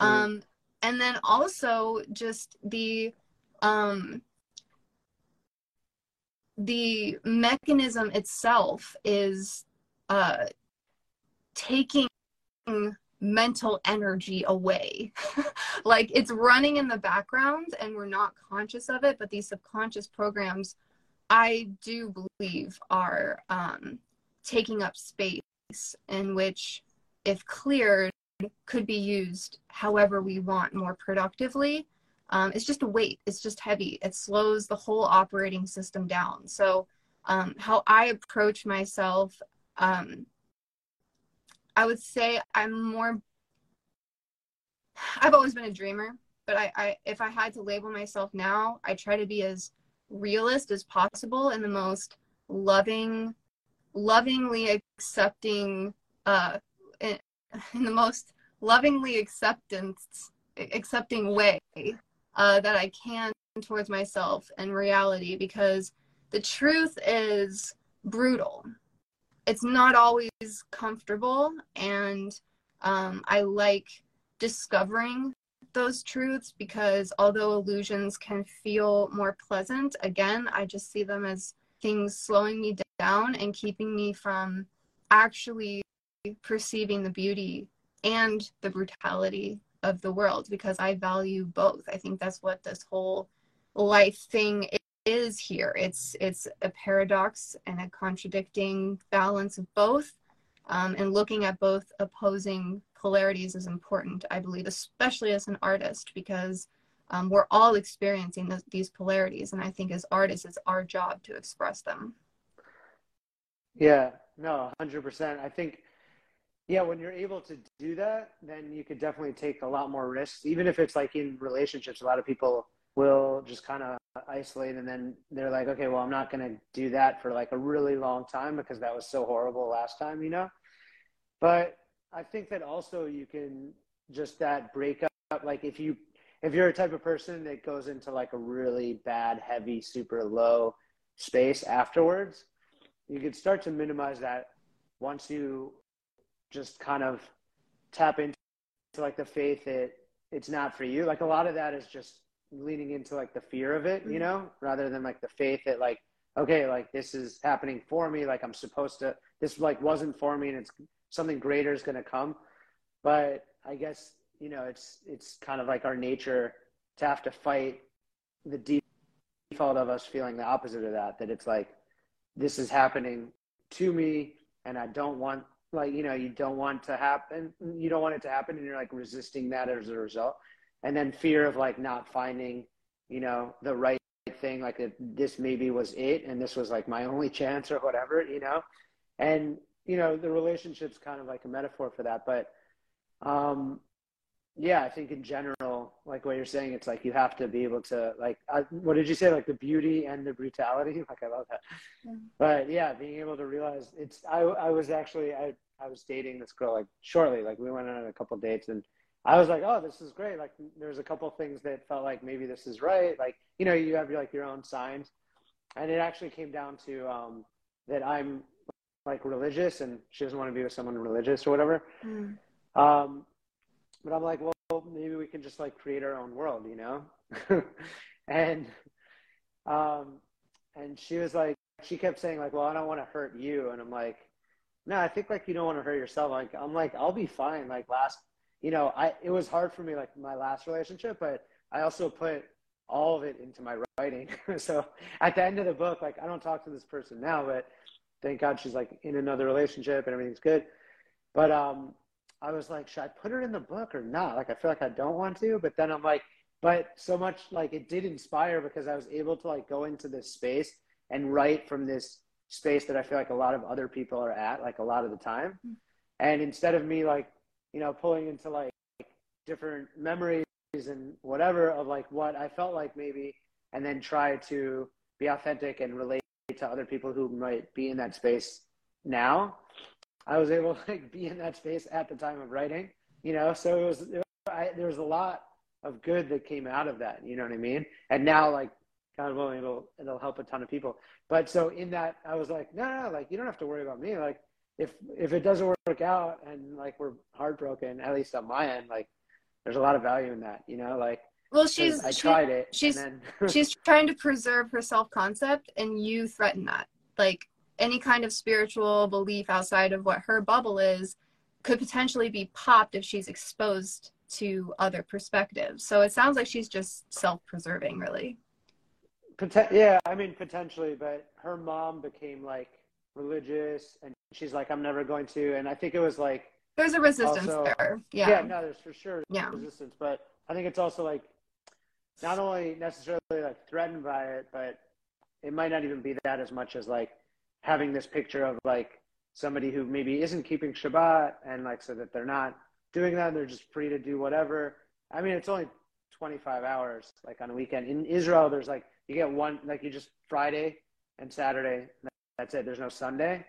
mm. um and then also just the um the mechanism itself is uh taking mental energy away. like it's running in the background and we're not conscious of it, but these subconscious programs, I do believe, are um, taking up space in which, if cleared, could be used however we want more productively. Um, it's just a weight, it's just heavy. It slows the whole operating system down. So, um, how I approach myself um, I would say I'm more. I've always been a dreamer, but I, I if I had to label myself now, I try to be as realist as possible in the most loving, lovingly accepting, uh, in, in the most lovingly acceptance accepting way uh, that I can towards myself and reality because the truth is brutal it's not always comfortable and um, i like discovering those truths because although illusions can feel more pleasant again i just see them as things slowing me down and keeping me from actually perceiving the beauty and the brutality of the world because i value both. I think that's what this whole life thing is here. It's it's a paradox and a contradicting balance of both, um, and looking at both opposing polarities is important. I believe, especially as an artist, because um, we're all experiencing this, these polarities, and I think as artists, it's our job to express them. Yeah, no, hundred percent. I think. Yeah, when you're able to do that, then you could definitely take a lot more risks. Even if it's like in relationships, a lot of people will just kind of isolate and then they're like okay well i'm not going to do that for like a really long time because that was so horrible last time you know? But i think that also you can just that break up like if you if you're a type of person that goes into like a really bad heavy super low space afterwards you could start to minimize that once you just kind of tap into like the faith that it's not for you. Like a lot of that is just leaning into like the fear of it, you mm-hmm. know, rather than like the faith that like, okay, like this is happening for me. Like I'm supposed to, this like wasn't for me and it's something greater is going to come. But I guess, you know, it's, it's kind of like our nature to have to fight the default of us feeling the opposite of that, that it's like, this is happening to me and I don't want like you know you don't want to happen you don't want it to happen and you're like resisting that as a result and then fear of like not finding you know the right thing like this maybe was it and this was like my only chance or whatever you know? And you know the relationship's kind of like a metaphor for that but um yeah i think in general like what you're saying it's like you have to be able to like I, what did you say like the beauty and the brutality? Like i love that. Yeah. but yeah being able to realize it's i i was actually i i was dating this girl like shortly like we went on a couple dates and I was like, oh, this is great. Like, there's a couple things that felt like maybe this is right. Like, you know, you have your, like your own signs, and it actually came down to um, that I'm like religious, and she doesn't want to be with someone religious or whatever. Mm. Um, but I'm like, well, maybe we can just like create our own world, you know? and um, and she was like, she kept saying like, well, I don't want to hurt you, and I'm like, no, I think like you don't want to hurt yourself. Like, I'm like, I'll be fine. Like last you know, I it was hard for me like my last relationship, but I also put all of it into my writing. so at the end of the book, like I don't talk to this person now, but thank God she's like in another relationship and everything's good. But um I was like, should I put her in the book or not? Like I feel like I don't want to, but then I'm like, but so much like it did inspire because I was able to like go into this space and write from this space that I feel like a lot of other people are at, like a lot of the time. Mm. And instead of me like you know, pulling into like different memories and whatever of like what I felt like maybe, and then try to be authentic and relate to other people who might be in that space now. I was able to like be in that space at the time of writing, you know, so it was, it, I, there was a lot of good that came out of that, you know what I mean? And now like God willing, it'll, it'll help a ton of people. But so in that, I was like, no, no, like, you don't have to worry about me. Like, if if it doesn't work out and like we're heartbroken, at least on my end, like there's a lot of value in that, you know, like well she's I tried it. She's then... she's trying to preserve her self concept and you threaten that. Like any kind of spiritual belief outside of what her bubble is could potentially be popped if she's exposed to other perspectives. So it sounds like she's just self preserving really. Poten- yeah, I mean potentially, but her mom became like religious and she's like i'm never going to and i think it was like there's a resistance also, there yeah yeah no there's for sure yeah. resistance but i think it's also like not only necessarily like threatened by it but it might not even be that as much as like having this picture of like somebody who maybe isn't keeping shabbat and like so that they're not doing that they're just free to do whatever i mean it's only 25 hours like on a weekend in israel there's like you get one like you just friday and saturday that's it. There's no Sunday.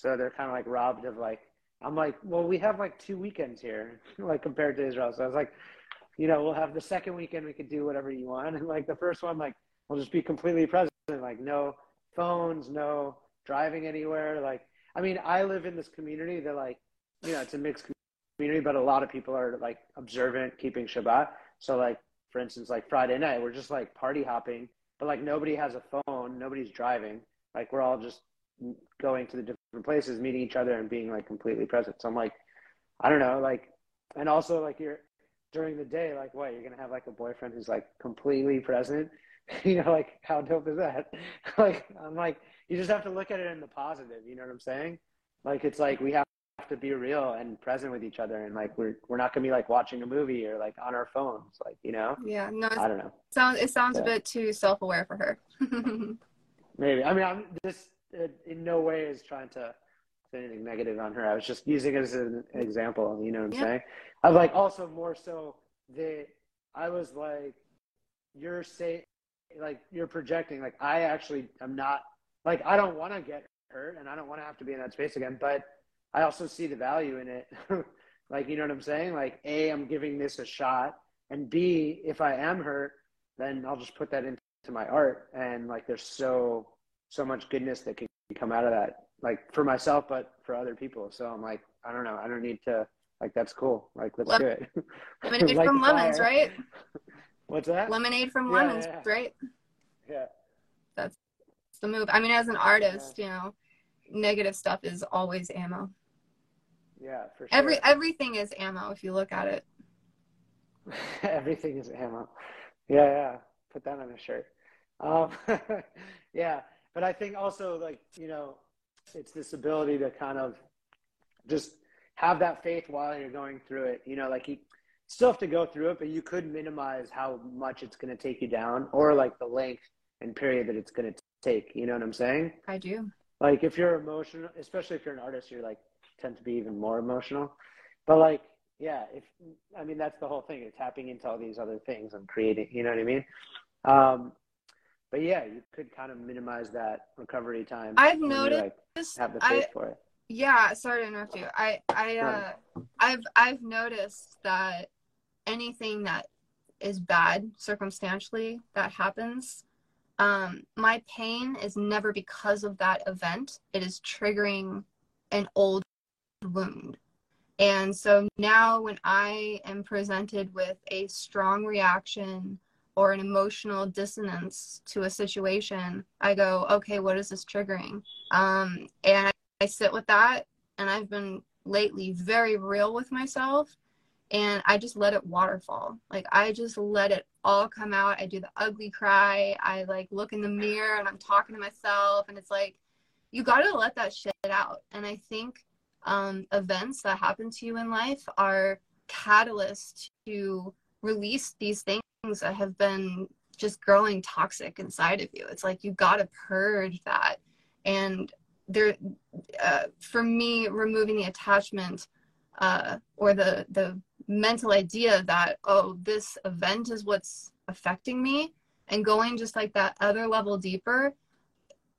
So they're kind of like robbed of like, I'm like, well, we have like two weekends here, like compared to Israel. So I was like, you know, we'll have the second weekend, we could do whatever you want. And like the first one, like, we'll just be completely present, like no phones, no driving anywhere. Like, I mean, I live in this community that like, you know, it's a mixed community, but a lot of people are like observant, keeping Shabbat. So like, for instance, like Friday night, we're just like party hopping, but like nobody has a phone, nobody's driving. Like we're all just going to the different places, meeting each other, and being like completely present. So I'm like, I don't know, like, and also like you're during the day, like, what you're gonna have like a boyfriend who's like completely present. you know, like how dope is that? like, I'm like, you just have to look at it in the positive. You know what I'm saying? Like, it's like we have to be real and present with each other and like we're we're not gonna be like watching a movie or like on our phones like you know yeah no i don't know sounds it sounds a bit too self-aware for her maybe i mean i'm this in no way is trying to say anything negative on her. I was just using it as an example. You know what I'm yeah. saying? I'm like also more so that I was like, you're saying like you're projecting. Like I actually am not like I don't want to get hurt and I don't want to have to be in that space again. But I also see the value in it. like you know what I'm saying? Like a, I'm giving this a shot, and B, if I am hurt, then I'll just put that into my art. And like there's so so much goodness that can come out of that, like for myself, but for other people. So I'm like, I don't know, I don't need to. Like that's cool. Like let's do it. Lemonade from lemons, right? What's that? Lemonade from yeah, lemons, yeah. right? Yeah. That's the move. I mean, as an artist, yeah. you know, negative stuff is always ammo. Yeah, for sure. Every everything is ammo if you look at it. everything is ammo. Yeah, yeah. Put that on a shirt. Um, yeah, but I think also like you know, it's this ability to kind of just have that faith while you're going through it. You know, like you still have to go through it, but you could minimize how much it's going to take you down or like the length and period that it's going to take. You know what I'm saying? I do. Like if you're emotional, especially if you're an artist, you're like tend to be even more emotional. But like, yeah, if I mean that's the whole thing. You're tapping into all these other things and creating. You know what I mean? Um, but yeah, you could kind of minimize that recovery time. I've noticed. like, have the faith I, for it. Yeah, sorry to interrupt you. I I uh, I've I've noticed that anything that is bad circumstantially that happens, um, my pain is never because of that event. It is triggering an old wound. And so now when I am presented with a strong reaction or an emotional dissonance to a situation, I go, okay, what is this triggering? Um, and I, I sit with that. And I've been lately very real with myself. And I just let it waterfall. Like I just let it all come out. I do the ugly cry. I like look in the mirror and I'm talking to myself. And it's like, you got to let that shit out. And I think um, events that happen to you in life are catalysts to release these things that have been just growing toxic inside of you. It's like you got to purge that. And there, uh, for me, removing the attachment uh, or the the mental idea that oh, this event is what's affecting me, and going just like that other level deeper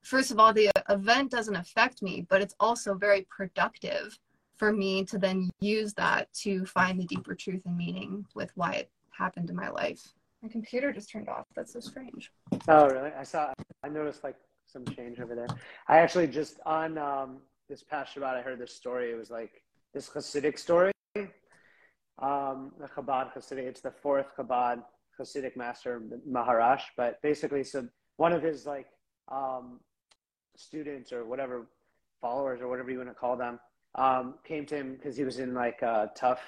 first of all, the event doesn't affect me, but it's also very productive for me to then use that to find the deeper truth and meaning with why it happened in my life. My computer just turned off. That's so strange. Oh, really? I saw, I noticed like some change over there. I actually just on um, this past Shabbat, I heard this story. It was like this Hasidic story. Um, the Chabad Hasidic, it's the fourth Chabad Hasidic master, Maharash. But basically, so one of his like um, students or whatever followers or whatever you want to call them um, came to him because he was in like a tough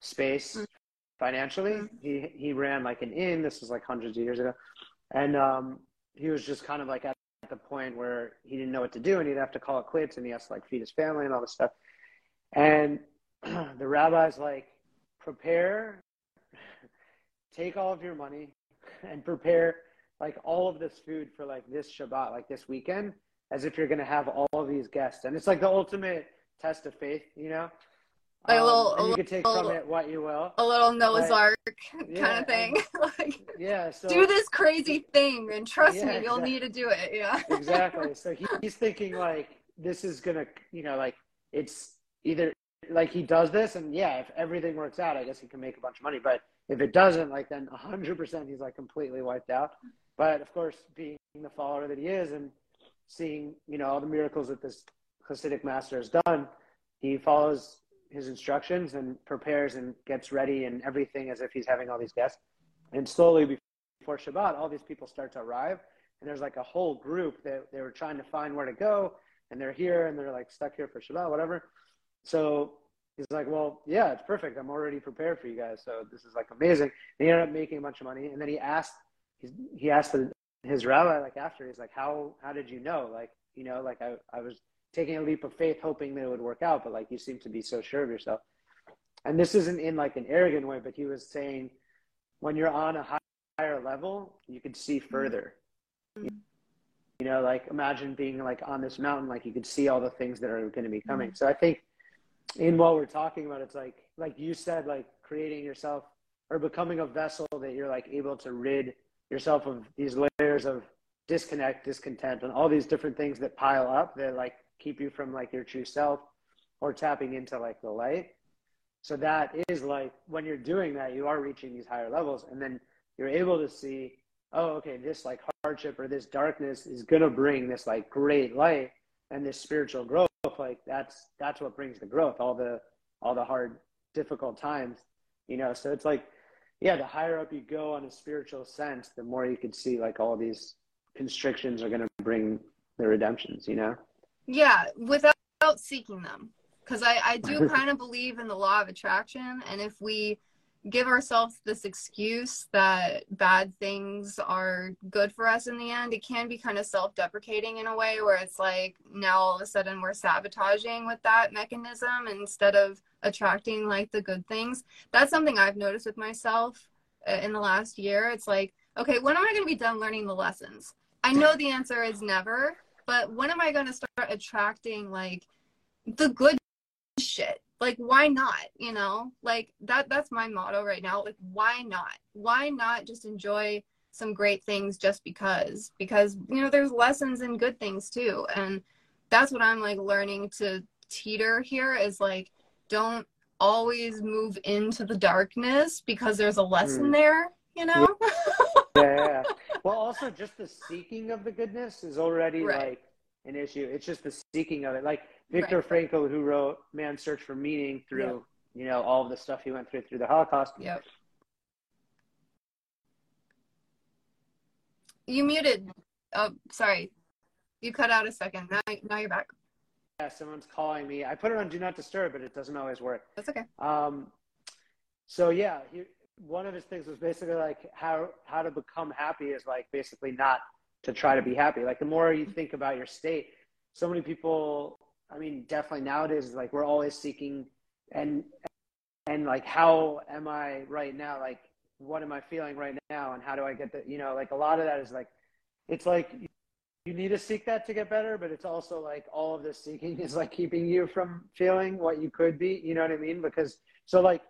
space mm-hmm. Financially. Mm-hmm. He he ran like an inn. This was like hundreds of years ago, and um, he was just kind of like at the point where he didn't know what to do, and he'd have to call it quits, and he has to like feed his family and all this stuff. And the rabbi's like, prepare, take all of your money, and prepare like all of this food for like this Shabbat, like this weekend, as if you're going to have all of these guests. And it's like the ultimate test of faith, you know? Like a little, um, and you can take from it what you will. A little Noah's but, Ark kind yeah, of thing. like, yeah. So, do this crazy thing and trust yeah, me, you'll exactly. need to do it. Yeah. exactly. So he, he's thinking like, this is to, you know, like it's either like he does this and yeah, if everything works out, I guess he can make a bunch of money. But if it doesn't, like then 100% he's like completely wiped out. But of course, being the follower that he is and seeing, you know, all the miracles that this Hasidic master has done, he follows his instructions and prepares and gets ready and everything as if he's having all these guests. And slowly before Shabbat, all these people start to arrive. And there's like a whole group that they were trying to find where to go. And they're here and they're like stuck here for Shabbat, whatever. So he's like, well, yeah, it's perfect. I'm already prepared for you guys. So this is like amazing. And he ended up making a bunch of money. And then he asked, he asked his rabbi like after he's like how how did you know like you know like I, I was taking a leap of faith hoping that it would work out but like you seem to be so sure of yourself and this isn't in like an arrogant way but he was saying when you're on a higher level you can see further mm-hmm. you know like imagine being like on this mountain like you could see all the things that are going to be coming mm-hmm. so i think in what we're talking about it's like like you said like creating yourself or becoming a vessel that you're like able to rid yourself of these layers of disconnect, discontent, and all these different things that pile up that like keep you from like your true self or tapping into like the light. So that is like when you're doing that, you are reaching these higher levels, and then you're able to see, oh, okay, this like hardship or this darkness is gonna bring this like great light and this spiritual growth. Like that's that's what brings the growth. All the all the hard, difficult times, you know. So it's like yeah, the higher up you go on a spiritual sense, the more you can see like all these constrictions are to bring the redemptions, you know? Yeah, without seeking them. Because I, I do kind of believe in the law of attraction. And if we give ourselves this excuse that bad things are good for us in the end, it can be kind of self deprecating in a way where it's like now all of a sudden we're sabotaging with that mechanism instead of attracting like the good things. That's something I've noticed with myself uh, in the last year. It's like, okay, when am I going to be done learning the lessons? I know the answer is never, but when am I going to start attracting like the good shit? like why not you know? Like that that's my motto right now like why not? Why not just enjoy some great things just because? Because you know there's lessons and good things too and that's what i'm like learning to teeter here is like don't always move into the darkness because there's a lesson mm. there you know yeah. well also just the seeking of the goodness is already right. like an issue it's just the seeking of it like Viktor right. Frankl, who wrote Man's Search for Meaning through, yep. you know, all of the stuff he went through through the Holocaust. Yep. You muted. Oh, sorry. You cut out a second. Now, now you're back. Yeah, someone's calling me. I put it on Do Not Disturb, but it doesn't always work. That's okay. Um, so yeah, he, one of his things was basically like how how to become happy is like basically not to try to be happy. Like the more you think about your state, so many people I mean, definitely nowadays, like we're always seeking and and like how am I right now? Like what am I feeling right now, and how do I get the You know, like a lot of that is like it's like you need to seek that to get better, but it's also like all of this seeking is like keeping you from feeling what you could be. You know what I mean? Because so like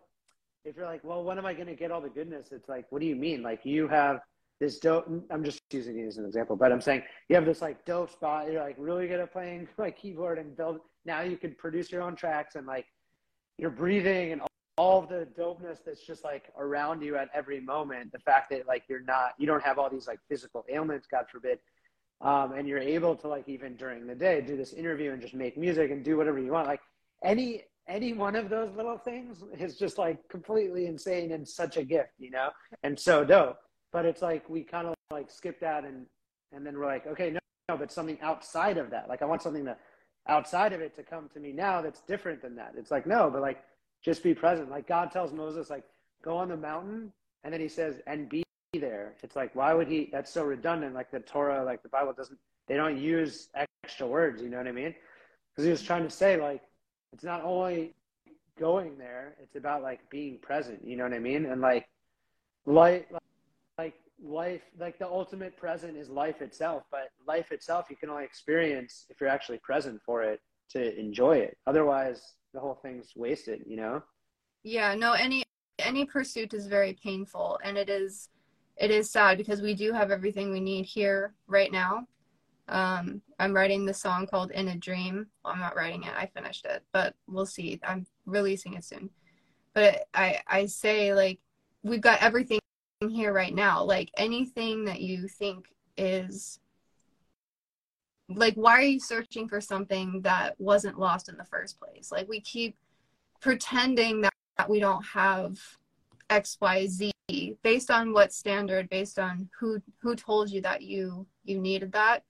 if you're like, well, when am I going to get all the goodness? It's like, what do you mean? Like you have this dope i'm just using it as an example but i'm saying you have this like dope spot you're like really good at playing like keyboard and build now you can produce your own tracks and like you're breathing and all the dopeness that's just like around you at every moment the fact that like you're not you don't have all these like physical ailments god forbid um, and you're able to like even during the day do this interview and just make music and do whatever you want like any any one of those little things is just like completely insane and such a gift you know? And so dope. But it's like we kind of like skip that and and then we're like okay no no but something outside of that. Like i want something that outside of it to come to me now that's different than that. It's like no but like just be present. Like god tells moses like go on the mountain and then he says and be there. It's like why would he that's so redundant. Like the torah like the bible doesn't they don't use extra words you know what i mean? Because he was trying to say like it's not only going there it's about like being present you know what i mean? And like like, like life like the ultimate present is life itself but life itself you can only experience if you're actually present for it to enjoy it. Otherwise the whole thing's wasted you know? Yeah no any any pursuit is very painful and it is it is sad because we do have everything we need here right now. Um i'm writing the song called in a dream. Well, i'm not writing it. I finished it but we'll see. I'm releasing it soon. But i i say like we've got everything here right now. Like anything that you think is like why are you searching for something that wasn't lost in the first place? Like we keep pretending that, that we don't have xyz based on what standard based on who who told you that you you needed that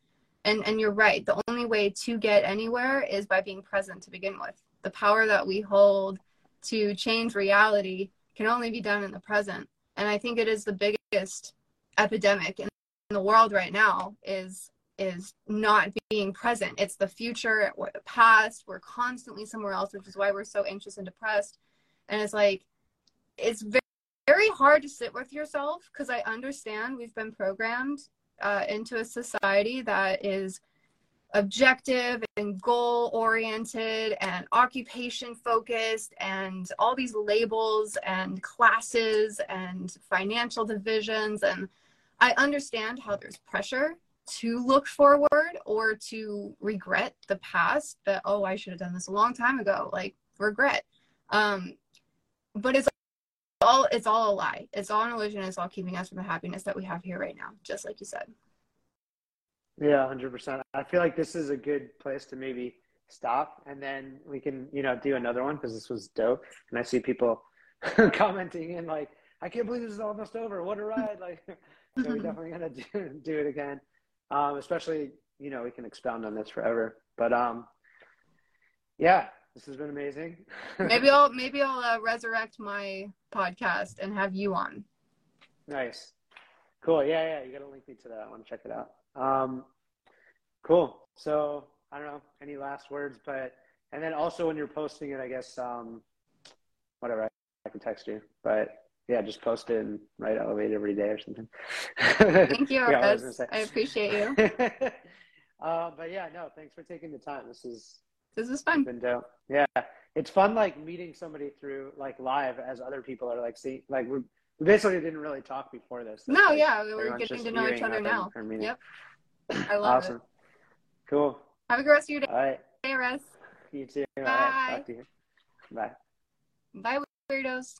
and and you're right. The only way to get anywhere is by being present to begin with. The power that we hold to change reality can only be done in the present. And i think it is the biggest epidemic in the world right now is is not being present. It's the future or the past we're constantly somewhere else which is why we're so anxious and depressed. And it's like it's very, very hard to sit with yourself because i understand we've been programmed uh, into a society that is objective and goal oriented and occupation focused and all these labels and classes and financial divisions. And i understand how there's pressure to look forward or to regret the past that oh i should have done this a long time ago like regret. Um but it's all it's all a lie it's all an illusion it's all keeping us from the happiness that we have here right now just like you said yeah, hundred percent. I feel like this is a good place to maybe stop, and then we can, you know, do another one because this was dope. And I see people commenting and like, "I can't believe this is almost over. What a ride!" Like, so we're definitely gonna do, do it again. Um, especially, you know, we can expound on this forever. But um, yeah, this has been amazing. maybe I'll maybe I'll uh, resurrect my podcast and have you on. Nice. Cool. Yeah, yeah. You got to link me to that. I want to check it out. Um, cool. So I don't know any last words, but and then also when you're posting it, I guess um, whatever I, I can text you, but yeah, just post it and write elevate every day or something. Thank you, yeah, I, I, appreciate you. uh, but yeah, no, thanks for taking the time. This is this is fun. Been dope. Yeah, it's fun like meeting somebody through like live as other people are like see like we basically didn't really talk before this. So, no, like, yeah, we were getting to know each other now. Yep. I love awesome. it. Cool. Have a good rest of your day. All right. Hey, Russ. You too. Bye. Right. You. Bye. Bye, weirdos.